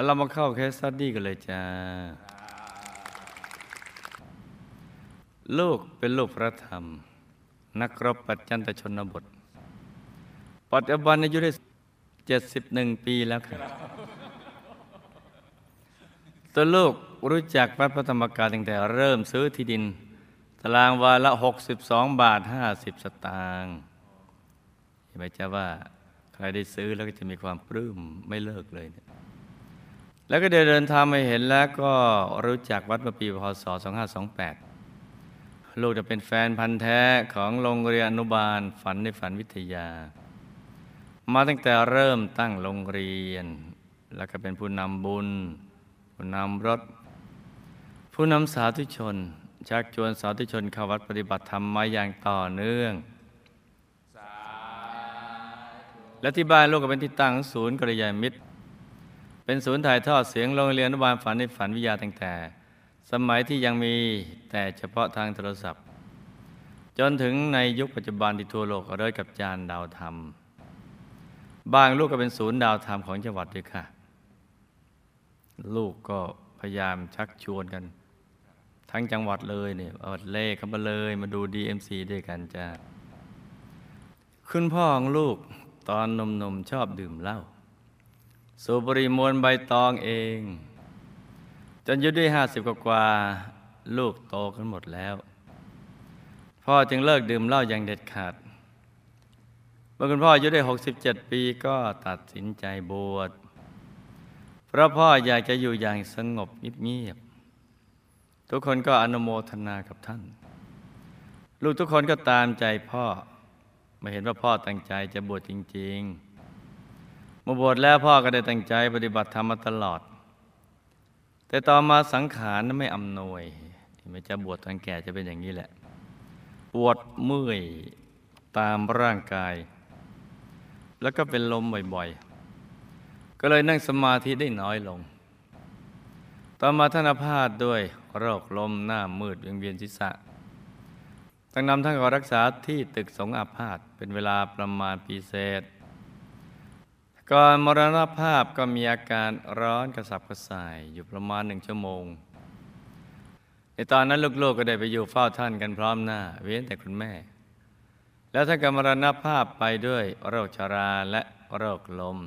เอาเรามาเข้าเคสสตัดดี้กันเลยจ้า ลูกเป็นลูกพระธรรม นักรบปัจจันตชนบท ปัจจุบันอายุได้เจ็ดสิบหนึ่งปีแล้วครับตัวลูกรู้จักวัดพระธรรมกายตั้งแต่เริ่มซื้อที่ดิน ตารางวาละ 62 บาท 50 สตางค์เห็นไหมจ๊ะว่า ใครได้ซื้อแล้วก็จะมีความปลื้มไม่เลิกเลยเนี่ย แล้วก็เดินเดินทางมาเห็นแล้วก็รู้จักวัดเมื่อปีพศ 2528 ลูกจะเป็นแฟนพันธ์แท้ของโรงเรียนอนุบาลฝันในฝันวิทยา มาตั้งแต่เริ่มตั้งโรงเรียน แล้วก็เป็นผู้นำบุญ ผู้นำรถ ผู้นำสาธุชน ชักชวนสาธุชนเข้าวัดปฏิบัติธรรมมาอย่างต่อเนื่อง และที่บ้านลูกก็เป็นที่ตั้งของศูนย์กระยายมิตร เป็นศูนย์ถ่ายทอดเสียงโรงเรียนอนุบาลฝันในฝันวิทยาตั้งแต่ สมัยที่ยังมีแต่เฉพาะทางโทรศัพท์ จนถึงในยุคปัจจุบันที่ทั่วโลกเริ่มกับจานดาวธรรม บางลูกก็เป็นศูนย์ดาวธรรมของจังหวัดด้วยค่ะ ลูกก็พยายามชักชวนกัน ทั้งจังหวัดเลยเนี่ยเอาเลขเข้ามาเลยมาดู DMC ด้วยกันจ้าคุณพ่อของลูกตอนหนมๆชอบดื่มเหล้า สูบบุหรี่มวนใบตองเอง จนอายุด้ห้าสิบกว่า ลูกโตกันหมดแล้ว พ่อจึงเลิกดื่มเหล้าอย่างเด็ดขาดเมื่อคุณพ่ออายุได้ 67 ปีก็ตัดสินใจบวชเพราะพ่ออยากจะอยู่อย่างสงบเงียบๆทุกคนก็อนุโมทนากับท่าน ลูกทุกคนก็ตามใจพ่อ ไม่เห็นว่าพ่อตั้งใจจะบวชจริง ๆ มาบวชแล้วพ่อก็ได้ตั้งใจปฏิบัติธรรมมาตลอด แต่ต่อมาสังขารนั้นไม่อำนวยไม่จะบวชตอนแก่จะเป็นอย่างนี้แหละ ปวดเมื่อยตามร่างกาย แล้วก็เป็นลมบ่อยๆ ก็เลยนั่งสมาธิได้น้อยลง ต่อมาท่านอาพาธด้วยโรคลมหน้ามืดเวียนเวียนศีรษะต้องนำท่านก็รักษาที่ตึกสงฆ์อาพาธเป็นเวลาประมาณปีเศษ ก่อนมรณภาพก็มีอาการร้อนกระสับกระส่ายอยู่ประมาณหนึ่งชั่วโมง ในตอนนั้นลูกๆก็ได้ไปอยู่เฝ้าท่านกันพร้อมหน้า เว้นแต่คุณแม่ แล้วท่านก็มรณภาพไปด้วยโรคชาราและโรคลม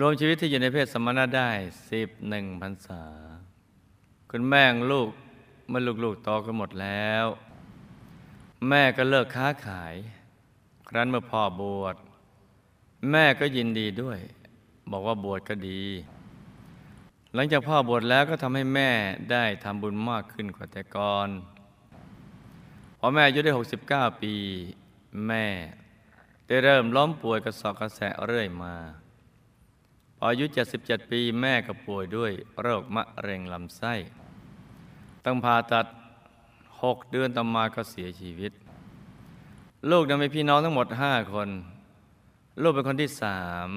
รวมชีวิตที่อยู่ในเพศสมณะได้สิบหนึ่งพรรษา คุณแม่งลูกเมื่อลูกๆโตกันหมดแล้ว แม่ก็เลิกค้าขาย ครั้นเมื่อพ่อบวช แม่ก็ยินดีด้วย บอกว่าบวชก็ดี หลังจากพ่อบวชแล้วก็ทำให้แม่ได้ทำบุญมากขึ้นกว่าแต่ก่อนพอแม่อายุได้ 69 ปี แม่ได้เริ่มล้มป่วยกระสอบกระแสะเรื่อยมาพออายุ 77 ปีแม่ก็ป่วยด้วยโรคมะเร็งลำไส้ ต้องผ่าตัด 6 เดือนต่อมาก็เสียชีวิต ลูกนั้นมีพี่น้องทั้งหมด 5 คน ลูกเป็นคนที่สาม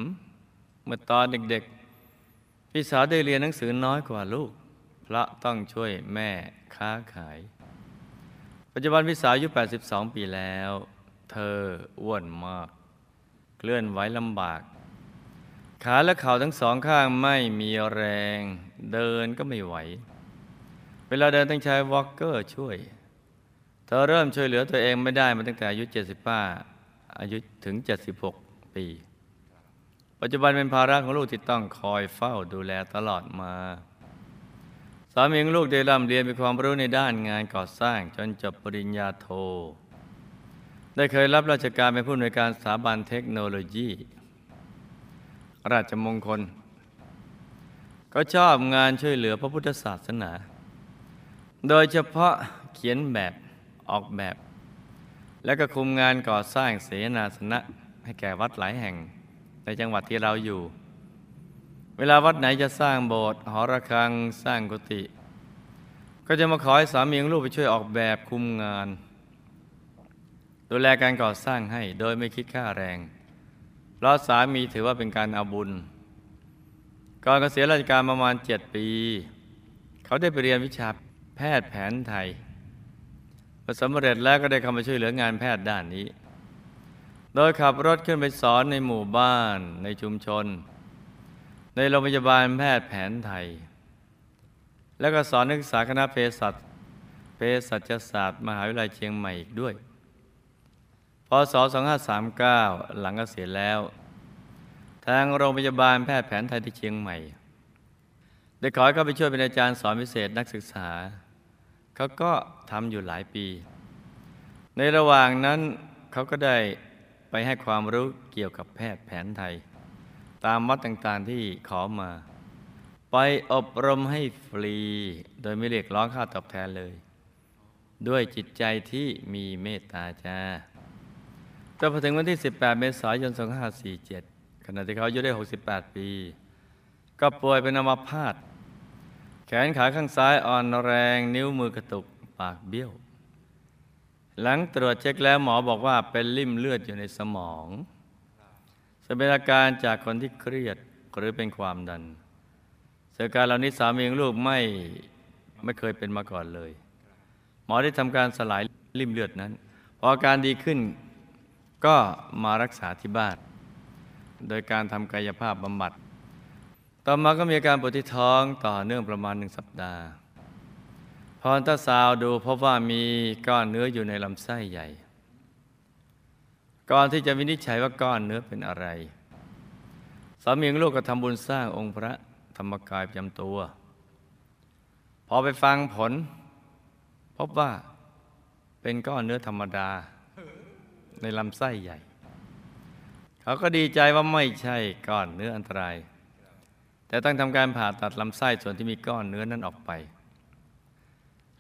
เมื่อตอนเด็กๆ พี่สาวได้เรียนหนังสือน้อยกว่าลูก เพราะต้องช่วยแม่ค้าขาย ปัจจุบันพี่สาวอายุ 82 ปีแล้ว เธออ้วนมาก เคลื่อนไหวลำบาก ขาและเข่าทั้งสองข้างไม่มีแรง เดินก็ไม่ไหว เวลาเดินต้องใช้วอลเกอร์ช่วย เธอเริ่มช่วยเหลือตัวเองไม่ได้มาตั้งแต่อายุ 75 อายุถึง 76 ปี ปัจจุบันเป็นภาระของลูกที่ต้องคอยเฝ้าดูแลตลอดมา สามีของลูกได้ร่ำเรียนมีความรู้ในด้านงานก่อสร้าง จนจบปริญญาโท ได้เคยรับราชการเป็นผู้อำนวยการสถาบันเทคโนโลยี ราชมงคล ก็ชอบงานช่วยเหลือพระพุทธศาสนา โดยเฉพาะเขียนแบบออกแบบและก็คุมงานก่อสร้างเสนาสนะ ให้แก่วัดหลายแห่งในจังหวัดที่เราอยู่ เวลาวัดไหนจะสร้างโบสถ์หอระฆังสร้างกุฏิก็จะมาขอให้สามีของลูกไปช่วยออกแบบคุมงาน ดูแลการก่อสร้างให้โดยไม่คิดค่าแรง เพราะสามีถือว่าเป็นการเอาบุญ ก่อนเกษียณราชการประมาณเจ็ดปี เขาได้ไปเรียนวิชาแพทย์แผนไทยพอสำเร็จแล้วก็ได้เข้ามาช่วยเหลืองานแพทย์ด้านนี้ ดยขับรถขึ้นไปสอนในหมู่บ้านในชุมชน ในโรงพยาบาลแพทย์แผนไทย แล้วก็สอนนักศึกษาคณะเภสัชเภสัชศาสตร์มหาวิทยาลัยเชียงใหม่อีกด้วยพศ2539 หลังเกษียณแล้ว ทางโรงพยาบาลแพทย์แผนไทยที่เชียงใหม่ ได้ขอให้เขาไปช่วยเป็นอาจารย์สอนพิเศษนักศึกษา เขาก็ทำอยู่หลายปี ในระหว่างนั้นเขาก็ได้ ไปให้ความรู้เกี่ยวกับแพทย์แผนไทย ตามวัดต่างๆที่ขอมา ไปอบรมให้ฟรี โดยไม่เรียกร้องค่าตอบแทนเลย ด้วยจิตใจที่มีเมตตาจ้าจนพอถึงวันที่ 18 เมษายน 2547 ขณะที่เขาอายุได้ 68 ปี ก็ป่วยเป็นอัมพาตแขนขาข้างซ้ายอ่อนแรง นิ้วมือกระตุก ปากเบี้ยว หลังตรวจเช็คแล้วหมอบอกว่าเป็นริ่มเลือดอยู่ในสมองจะเป็นอาการจากคนที่เครียดหรือเป็นความดันสอาการเหล่านี้สามีของลูกไม่ไม่เคยเป็นมาก่อนเลย หมอได้ทำการสลายริ่มเลือดนั้น พออาการดีขึ้นก็มารักษาที่บ้าน โดยการทำกายภาพบำบัด ต่อมาก็มีอาการปวดที่ท้องต่อเนื่องประมาณหนึ่งสัปดาห์ พออัลตราซาวด์ดูพบว่ามีก้อนเนื้ออยู่ในลำไส้ใหญ่ ก่อนที่จะวินิจฉัยว่าก้อนเนื้อเป็นอะไร สามีของลูกก็ทำบุญสร้างองค์พระธรรมกายประจำตัว พอไปฟังผล พบว่าเป็นก้อนเนื้อธรรมดา ในลำไส้ใหญ่ เขาก็ดีใจว่าไม่ใช่ก้อนเนื้ออันตราย แต่ต้องทำการผ่าตัดลำไส้ส่วนที่มีก้อนเนื้อนั้นออกไป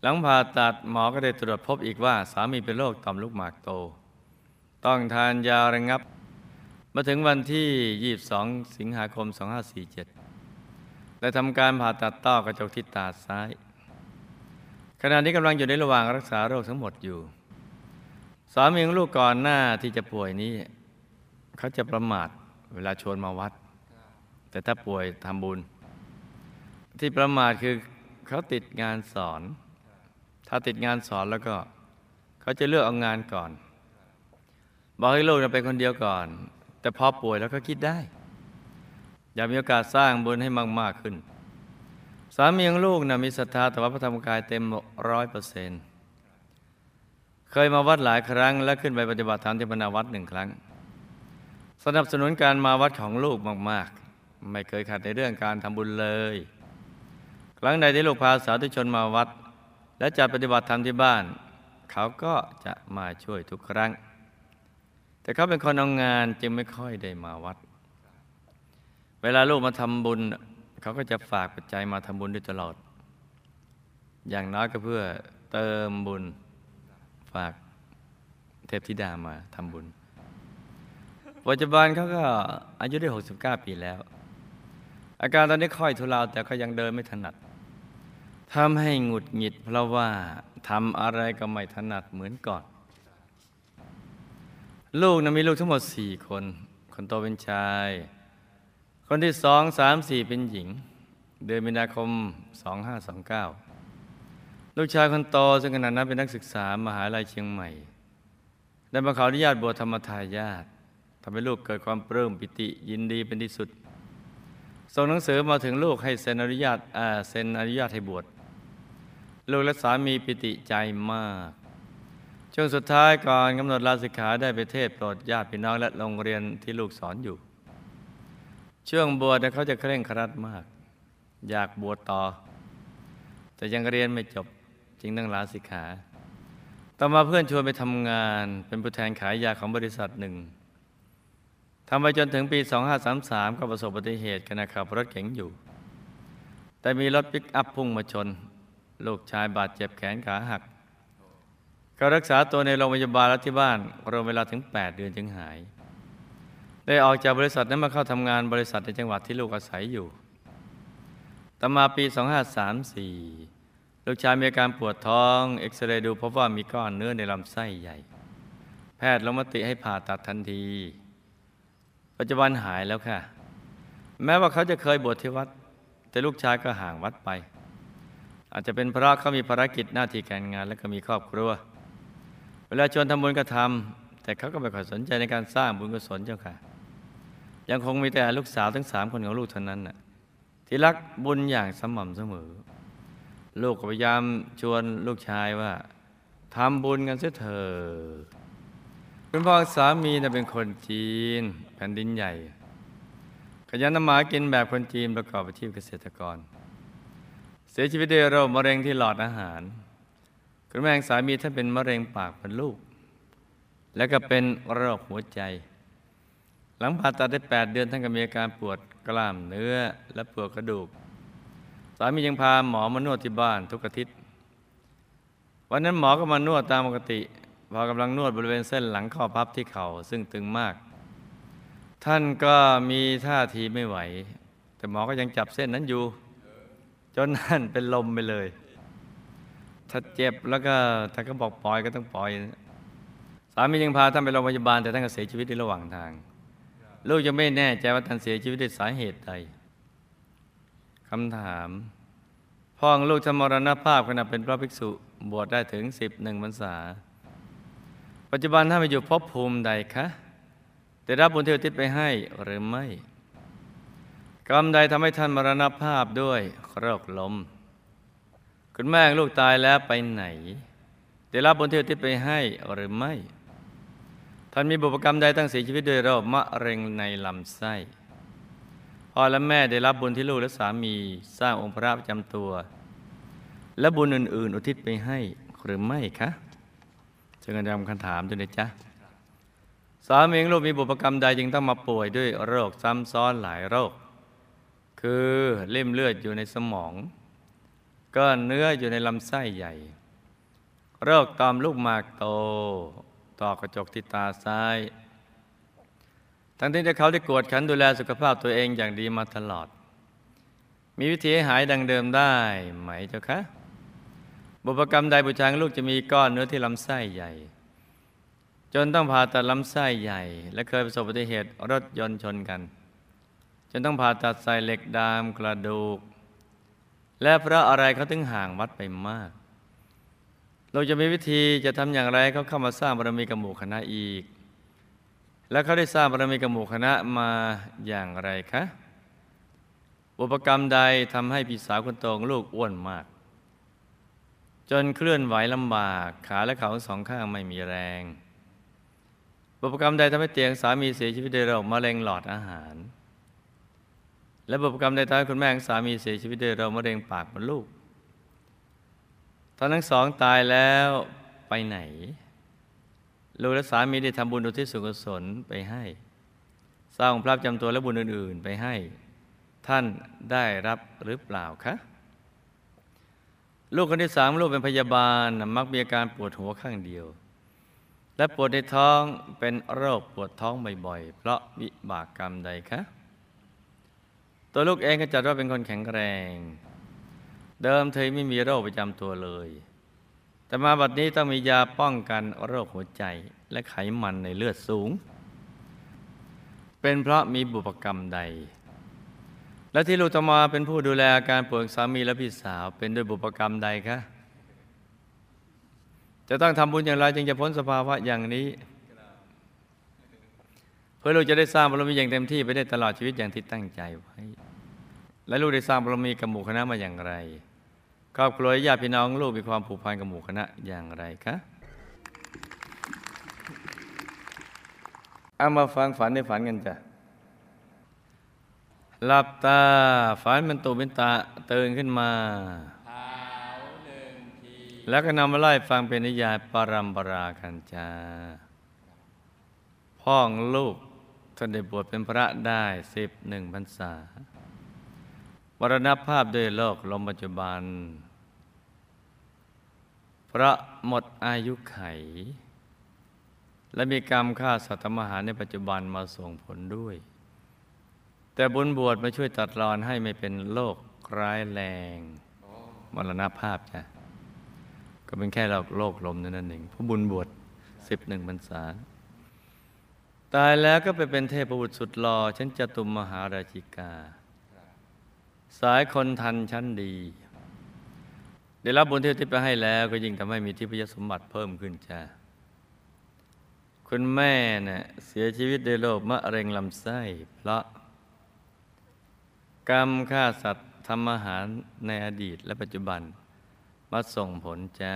หลังผ่าตัดหมอก็ได้ตรวจพบอีกว่า สามีเป็นโรคต่อมลูกหมากโต ต้องทานยาระงับ มาถึงวันที่ 22 สิงหาคม 2547 และทำการผ่าตัดต้อกระจกที่ตาซ้าย ขณะนี้กำลังอยู่ในระหว่างรักษาโรคทั้งหมดอยู่ สามีของลูกก่อนหน้าที่จะป่วยนี้ เขาจะประมาทเวลาชวนมาวัด แต่ถ้าป่วยทำบุญ ที่ประมาทคือเขาติดงานสอน ถ้าติดงานสอนแล้วก็ เขาจะเลือกเอางานก่อน บอกให้ลูกเป็นคนเดียวก่อน แต่พอป่วยแล้วก็คิดได้ อยากมีโอกาสสร้างบุญให้มาก ๆ ขึ้น สามีของลูกนะมีศรัทธาต่อวัดพระธรรมกายเต็มร้อยเปอร์เซนต์เคยมาวัดหลายครั้ง และขึ้นไปปฏิบัติธรรมที่พนาวัดหนึ่งครั้ง สนับสนุนการมาวัดของลูกมาก ๆ ไม่เคยขัดในเรื่องการทำบุญเลย ครั้งใดที่ลูกพาสาธุชนมาวัด และจัดปฏิบัติธรรมที่บ้าน เขาก็จะมาช่วยทุกครั้ง แต่เขาเป็นคนเอางานจึงไม่ค่อยได้มาวัด เวลาลูกมาทำบุญ เขาก็จะฝากปัจจัยมาทำบุญด้วยตลอด อย่างน้อยก็เพื่อเติมบุญฝากเทพธิดามาทำบุญ ปัจจุบันเขาก็อายุได้ 69 ปีแล้ว อาการตอนนี้ค่อยทุเลาแต่ก็ยังเดินไม่ถนัด ทำให้หงุดหงิดเพราะว่าทำอะไรก็ไม่ถนัดเหมือนก่อน ลูกนะมีลูกทั้งหมดสี่คน คนโตเป็นชาย คนที่สองสามสี่เป็นหญิง เดือนมีนาคม2529ลูกชายคนโตซึ่งขณะนั้นเป็นนักศึกษามหาลัยเชียงใหม่ได้มาขออนุญาตบวชธรรมทายาททำให้ลูกเกิดความปลื้มปิติยินดีเป็นที่สุดส่งหนังสือมาถึงลูกให้เซ็นอนุญาตเซ็นอนุญาตให้บวช ลูกและสามีปิติใจมาก ช่วงสุดท้ายก่อนกำหนดลาสิกขาได้ไปเทศโปรดญาติพี่น้องและโรงเรียนที่ลูกสอนอยู่ ช่วงบวชเขาจะเคร่งครัดมาก อยากบวชต่อ แต่ยังเรียนไม่จบจึงต้องลาสิกขา ต่อมาเพื่อนชวนไปทำงานเป็นผู้แทนขายยาของบริษัทหนึ่งทำไปจนถึงปี 2533 ก็ประสบอุบัติเหตุขณะขับรถเก๋งอยู่ แต่มีรถปิกอัพพุ่งมาชน ลูกชายบาดเจ็บแขนขาหัก ก็รักษาตัวในโรงพยาบาลและที่บ้านรวมเวลาถึง 8 เดือนจึงหาย ได้ออกจากบริษัทนั้นมาเข้าทำงานบริษัทในจังหวัดที่ลูกอาศัยอยู่ ต่อมาปี 2534 ลูกชายมีอาการปวดท้องเอ็กซเรย์ดูพบว่ามีก้อนเนื้อในลำไส้ใหญ่ แพทย์ลงมติให้ผ่าตัดทันที ปัจจุบันหายแล้วค่ะ แม้ว่าเขาจะเคยบวชที่วัด แต่ลูกชายก็ห่างวัดไป อาจจะเป็นเพราะเขามีภารกิจหน้าที่การงาน และก็มีครอบครัว เวลาชวนทำบุญก็ทำแต่เขาก็ไม่ค่อยสนใจในการสร้างบุญกุศลเจ้าค่ะ ยังคงมีแต่ลูกสาวทั้งสามคนของลูกเท่านั้นน่ะที่รักบุญอย่างสม่ำเสมอ ลูกก็พยายามชวนลูกชายว่าทำบุญกันเสียเถอะคุณพ่อสามีน่ะเป็นคนจีนแผ่นดินใหญ่ ขยันทำมาหากินแบบคนจีนประกอบอาชีพเกษตรกร เสียชีวิตด้วยโรคมะเร็งที่หลอดอาหาร คุณแม่สามีท่านเป็นมะเร็งปากมดลูก แล้วก็เป็นโรคหัวใจ หลังผ่าตัดได้ 8 เดือนท่านก็มีอาการปวดกล้ามเนื้อและปวดกระดูก สามียังพาหมอมานวดที่บ้านทุกอาทิตย์ วันนั้นหมอก็มานวดตามปกติ พอกำลังนวดบริเวณเส้นหลังข้อพับที่เข่าซึ่งตึงมาก ท่านก็มีท่าทีไม่ไหว แต่หมอก็ยังจับเส้นนั้นอยู่ จนท่านเป็นลมไปเลย ถ้าเจ็บแล้วก็ท่านก็บอกปล่อยก็ต้องปล่อย สามียังพาท่านไปโรงพยาบาลแต่ท่านก็เสียชีวิตในระหว่างทาง ลูกยังไม่แน่ใจว่าท่านเสียชีวิตด้วยสาเหตุใดคำถามพ่อของลูกทำมรณภาพขณะเป็นพระภิกษุบวชได้ถึงสิบหนึ่งพรรษา ปัจจุบันท่านไปอยู่ภพภูมิใดคะได้รับบุญเที่อุทิศไปให้หรือไม่ กรรมใดทำให้ท่านมรณภาพด้วยโรคลม คุณแม่ลูกตายแล้วไปไหน ได้รับบุญที่ทิศไปให้หรือไม่ ท่านมีบุพกรรมใดตั้งเสียชีวิตด้วยโรคมะเร็งในลำไส้ พ่อและแม่ได้รับบุญที่ลูกและสามีสร้างองค์พระประจำตัว และบุญอื่น ๆ อุทิศไปให้หรือไม่คะเชิญกันทำคำถามด้วยนะจ๊ะสามีลูกมีบุพกรรมใดจึงต้องมาป่วยด้วยโรคซ้ำซ้อนหลายโรค คือริ่มเลือดอยู่ในสมองก้อนเนื้ออยู่ในลำไส้ใหญ่ โรคตอมลูกหมากโต ต่อกระจกที่ตาซ้าย ทั้งที่เขาได้กวดขันดูแลสุขภาพตัวเองอย่างดีมาตลอด มีวิธีให้หายดังเดิมได้ไหมเจ้าคะ บุพกรรมใดบุชางลูกจะมีก้อนเนื้อที่ลำไส้ใหญ่ จนต้องผ่าตัดลำไส้ใหญ่ และเคยประสบอุบัติเหตุรถยนต์ชนกัน จนต้องผ่าตัดใส่เหล็กดามกระดูก และเพราะอะไรเขาถึงห่างวัดไปมาก เราจะมีวิธีจะทำอย่างไรเขาเข้ามาสร้างบารมีกับหมู่คณะอีก และเขาได้สร้างบารมีกับหมู่คณะมาอย่างไรคะอุปกรรมใดทำให้พี่สาวคนโตของลูกอ้วนมาก จนเคลื่อนไหวลำบากขาและเขาสองข้างไม่มีแรงบุพกรรมใดทำให้เตียงสามีเสียชีวิตด้วยโรคมะเร็งหลอดอาหาร และบุพกรรมใดทำให้คุณแม่ของสามีเสียชีวิตด้วยโรคมะเร็งปากมดลูกตอนทั้งสองตายแล้วไปไหน ลูกและสามีได้ทำบุญอุทิศส่วนกุศลไปให้ สร้างพระจำตัวและบุญอื่น ๆ ไปให้ ท่านได้รับหรือเปล่าคะลูกคนที่สามลูกเป็นพยาบาลมักมีอาการปวดหัวข้างเดียว และปวดในท้องเป็นโรคปวดท้องบ่อยๆ เพราะวิบากกรรมใดคะ ตัวลูกเองก็จัดว่าเป็นคนแข็งแรง เดิมเธอไม่มีโรคประจำตัวเลย แต่มาบัดนี้ต้องมียาป้องกันโรคหัวใจและไขมันในเลือดสูง เป็นเพราะมีบุพกรรมใด และที่ลูกจะมาเป็นผู้ดูแลอาการป่วยสามีและพี่สาว เป็นด้วยบุพกรรมใดคะจะต้องทำบุญอย่างไรจึงจะพ้นสภาวะอย่างนี้ เพื่อลูกจะได้สร้างบารมีอย่างเต็มที่ไปได้ตลอดชีวิตอย่างที่ตั้งใจไว้ และลูกได้สร้างบารมีกับหมู่คณะมาอย่างไร ครอบครัวญาติพี่น้องลูกมีความผูกพันกับหมู่คณะอย่างไรคะเอามาฟังฝันในฝันกันจ้ะหลับตาฝันมันตูเป็นตาตื่นขึ้นมา แล้วก็นำมาไล่ฟังเป็นนิยายปรัมปรากันจาพ่องลูก ท่านได้บวชเป็นพระได้สิบหนึ่งพรรษามรณภาพด้วยโรคลมปัจจุบัน พระหมดอายุไข และมีกรรมฆ่าสัตว์มหาในปัจจุบันมาส่งผลด้วย แต่บุญบวชมาช่วยตัดรอนให้ไม่เป็นโรคร้ายแรงมรณภาพจ้ะก็เป็นแค่โรคลมนั่นเองผู้บุญบวชสิบหนึ่งพรรษา ตายแล้วก็ไปเป็นเทพบุตรสุดหล่อชั้นจตุมมหาราชิกา สายคนทันชั้นดี ได้รับบุญเที่อุที่ไปให้แล้วก็ยิ่งทำให้มีทิพยสมบัติเพิ่มขึ้นจ้าคุณแม่เนะ่ยเสียชีวิตด้วยโรคมะเร็งลำไส้เพราะ กรรมฆ่าสัตว์ทำอาหารในอดีตและปัจจุบัน มาส่งผลจ้า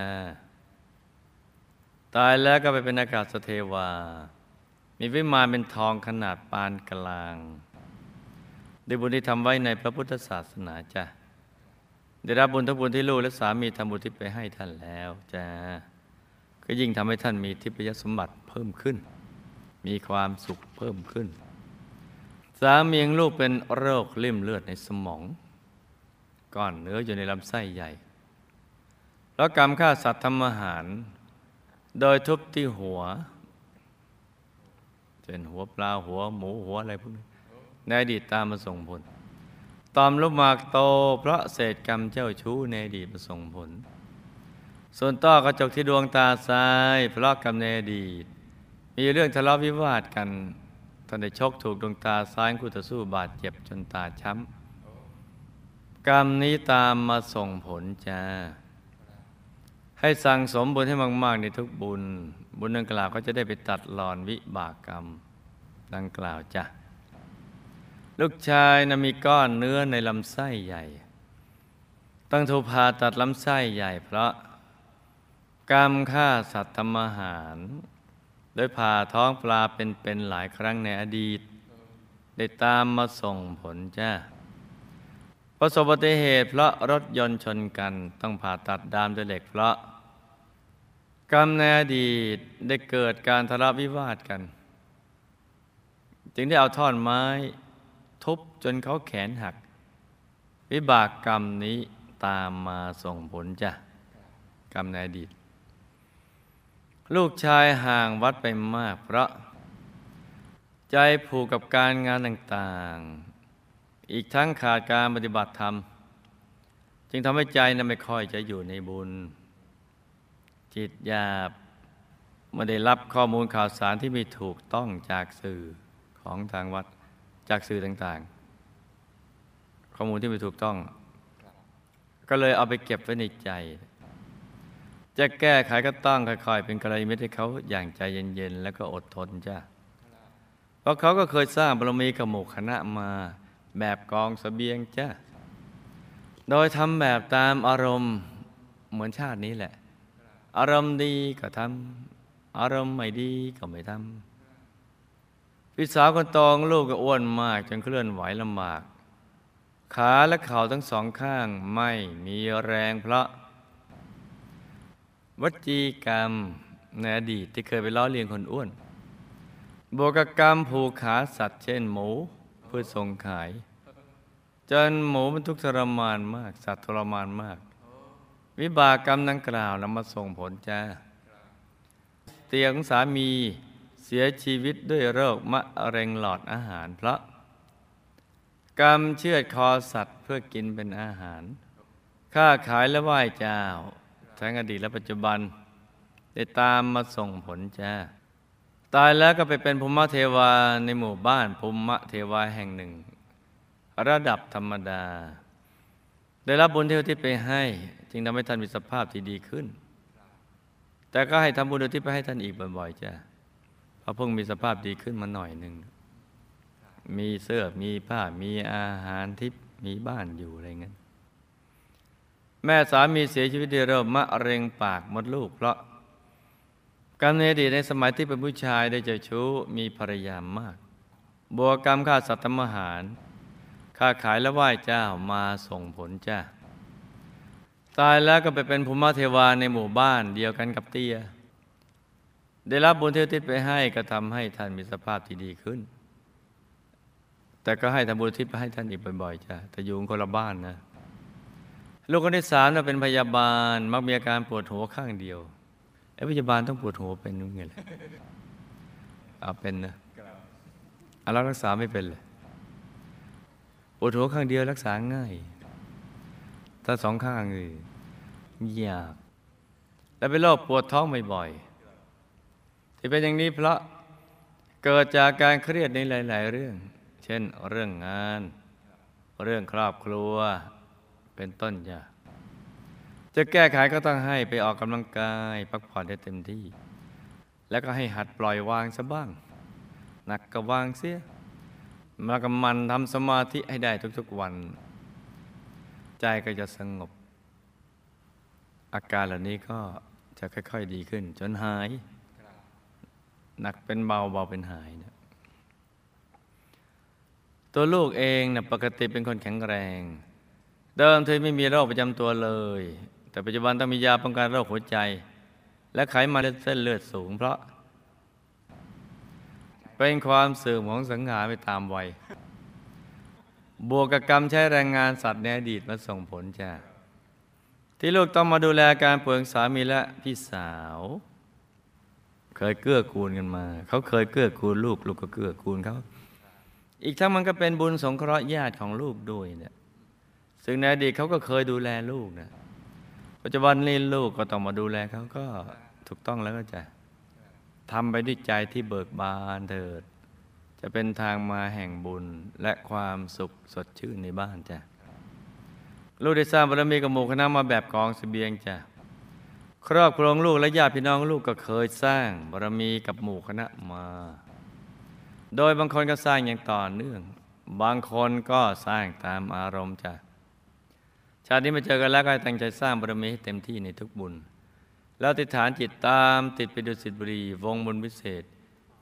ตายแล้วก็ไปเป็นอากาศสเทวา มีวิมานเป็นทองขนาดปานกลางด้วยบุญที่ทำไว้ในพระพุทธศาสนาจ้ะได้รับบุญทั้งบุญที่ลูกและสามีทำบุญที่ไปให้ท่านแล้วจ้าก็ยิ่งทำให้ท่านมีทิพยสมบัติเพิ่มขึ้น มีความสุขเพิ่มขึ้น สามีของลูกเป็นโรคลิ่มเลือดในสมองก้อนเนื้ออยู่ในลำไส้ใหญ่ แล้วกรรมฆ่าสัตว์ทำอาหาร โดยทุบที่หัว เช่นหัวปลาหัวหมูหัวอะไรพวกนี้ในอดีตตามมาส่งผล ตอมลูกหมากโต เพราะเศษกรรมเจ้าชู้ในอดีตมาส่งผล ส่วนต้อกระจกที่ดวงตาซ้าย เพราะกรรมในอดีต มีเรื่องทะเลาะวิวาทกันท่านได้ชกถูกดวงตาซ้ายคู่ต่อสู้บาดเจ็บจนตาช้ำกรรมนี้ตามมาส่งผลจ้าให้สั่งสมบุญให้มาก ๆ ในทุกบุญ บุญดังกล่าวก็จะได้ไปตัดหลอนวิบากกรรม ดังกล่าวจ้ะ ลูกชายนะมีก้อนเนื้อในลำไส้ใหญ่ ต้องถูกผ่าตัดลำไส้ใหญ่ เพราะกรรมฆ่าสัตว์ทำอาหาร โดยผ่าท้องปลาเป็นๆหลายครั้งในอดีต ได้ตามมาส่งผลจ้าประสบอุบัติเหตุเพราะรถยนต์ชนกันต้องผ่าตัดดามด้วยเหล็กเพราะ กรรมในอดีตได้เกิดการทะเลาะวิวาทกัน จึงได้เอาท่อนไม้ทุบจนเขาแขนหัก วิบากกรรมนี้ตามมาส่งผลจ้ะ กรรมในอดีต ลูกชายห่างวัดไปมาก เพราะ ใจผูกกับการงานต่างๆ อีกทั้งขาดการปฏิบัติธรรม จึงทำให้ใจนั้นไม่ค่อยจะอยู่ในบุญ จิตหยาบไม่ได้รับข้อมูลข่าวสารที่มีถูกต้องจากสื่อของทางวัดจากสื่อต่างๆ ข้อมูลที่ไม่ถูกต้อง ก็เลยเอาไปเก็บไว้ในใจ จะแก้ไขก็ต้องค่อยๆ เป็นกระไรมิตให้เขาอย่างใจเย็นๆ แล้วก็อดทนจ้าเพราะเขาก็เคยสร้างบารมีกับหมู่คณะมาแบบกองสเสบียงจ้าโดยทำแบบตามอารมณ์เหมือนชาตินี้แหละ อารมณ์ดีก็ทำอารมณ์ไม่ดีก็ไม่ทำพี่สาวคนโตองลูกก็อ้วนมากจนเคลื่อนไหวลำบาก ขาและเข่าทั้งสองข้างไม่มีแรงเพราะ วจีกรรมในอดีตที่เคยไปล้อเลียนคนอ้วนบวกกับกรรมผูกขาสัตว์เช่นหมูเพื่อส่งขาย จนหมูมันทุกข์ทรมานมาก สัตว์ทรมานมาก วิบากกรรมดังกล่าวนำมาส่งผลจ้า เตียงสามีเสียชีวิตด้วยโรคมะเร็งหลอดอาหาร เพราะ กรรมเชือดคอสัตว์เพื่อกินเป็นอาหารค้าขายและไหว้เจ้า ทั้งอดีตและปัจจุบัน ได้ตามมาส่งผลจ้า ตายแล้วก็ไปเป็นภูมิเทวาในหมู่บ้านภูมิเทวาแห่งหนึ่ง ระดับธรรมดา ได้รับบุญเที่ยวที่ไปให้ จึงทำให้ท่านมีสภาพที่ดีขึ้น แต่ก็ให้ทำบุญที่ไปให้ท่านอีกบ่อยๆจ้าเพราะเพิ่งมีสภาพดีขึ้นมาหน่อยหนึ่ง มีเสื้อ มีผ้า มีอาหารทิพย์มีบ้านอยู่อะไรเงี้ยแม่สามีเสียชีวิตด้วยโรคมะเร็งปากมดลูก เพราะกรรมในอดีตในสมัยที่เป็นผู้ชายได้เจอชู้มีภรรยามากบวกกรรมฆ่าสัตว์ทำอาหารค้าขายและไหว้เจ้ามาส่งผลจ้า ตายแล้วก็ไปเป็นภูมิเทวาในหมู่บ้านเดียวกันกับเตี้ย ได้รับบุญเทวทิศไปให้ก็ทำให้ท่านมีสภาพที่ดีขึ้น แต่ก็ให้ทำบุญทิศไปให้ท่านอีกบ่อยๆจ้ะแต่อยู่คนละบ้านนะลูกคนที่สามเป็นพยาบาลมักมีอาการปวดหัวข้างเดียวไอ้พยาบาลต้องปวดหัวเป็นยังไงล่ะเอาเป็นนะเอารักษาไม่เป็นเลยปวดหัวข้างเดียวรักษาง่าย ถ้าสองข้างเลยยาก และเป็นโรคปวดท้องบ่อยๆที่เป็นอย่างนี้เพราะเกิดจากการเครียดในหลาย ๆ เรื่อง เช่นเรื่องงาน เรื่องครอบครัวเป็นต้นจ้ะจะแก้ไขก็ต้องให้ไปออกกำลังกาย พักผ่อนให้เต็มที่ แล้วก็ให้หัดปล่อยวางซะบ้าง หนักก็วางเสียมากำมันทำสมาธิให้ได้ทุกๆวัน ใจก็จะสงบ อาการเหล่านี้ก็จะค่อย ๆ ดีขึ้น จนหาย หนักเป็นเบาเบาเป็นหายนะตัวลูกเองนะปกติเป็นคนแข็งแรง เดิมเธอไม่มีโรคประจำตัวเลย แต่ปัจจุบันต้องมียาป้องกันโรคหัวใจ และไขมันในเส้นเลือดสูง เพราะ เป็นความเสื่อมของสังหารไปตามวัย บวกกับกรรมใช้แรงงานสัตว์ในอดีตมาส่งผลจ้าที่ลูกต้องมาดูแลการป่วยของสามีและพี่สาว เคยเกื้อกูลกันมา เขาเคยเกื้อกูลลูกลูกก็เกื้อกูลเขาอีกทั้งมันก็เป็นบุญสงเคราะห์ญาติของลูกด้วยเนี่ยซึ่งในอดีตเขาก็เคยดูแลลูกนะปัจจุบันนี้ลูกก็ต้องมาดูแลเขาก็ถูกต้องแล้วก็จะทำไปด้วยใจที่เบิกบานเถิด จะเป็นทางมาแห่งบุญและความสุขสดชื่นในบ้านจ้ะลูกได้สร้างบารมีกับหมู่คณะมาแบบกองสเสบียงจ้ะครอบครัวลูกและญาติพี่น้องลูกก็เคยสร้างบารมีกับหมู่คณะมา โดยบางคนก็สร้างอย่างต่อเนื่อง บางคนก็สร้างตามอารมณ์จ้ะชาตินี้มาเจอกันแล้วก็ตั้งใจสร้างบารมีให้เต็มที่ในทุกบุญ แล้วติดฐานจิตตามติดไปดุสิตบุรีวงบุญวิเศษ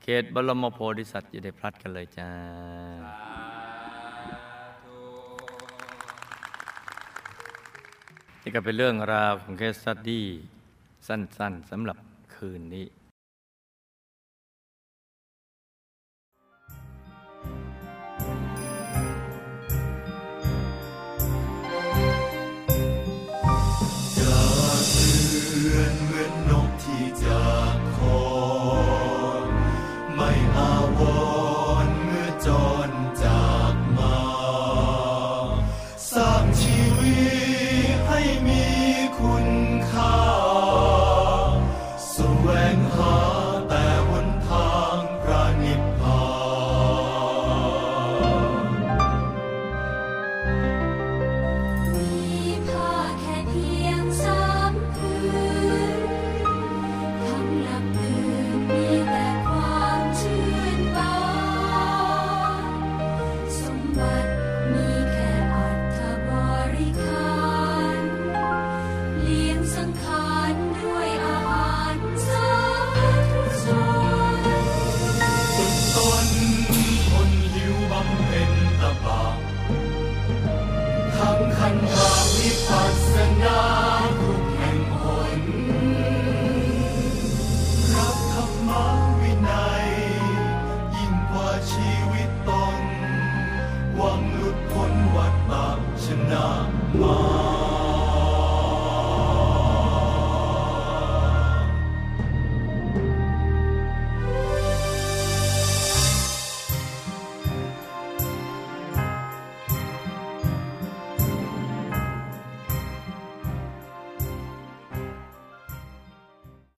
เขตบรมโพธิสัตว์จะได้พลัดกันเลยจ้า นี่ก็เป็นเรื่องราวของเคสสตดี้สั้นๆสำหรับคืนนี้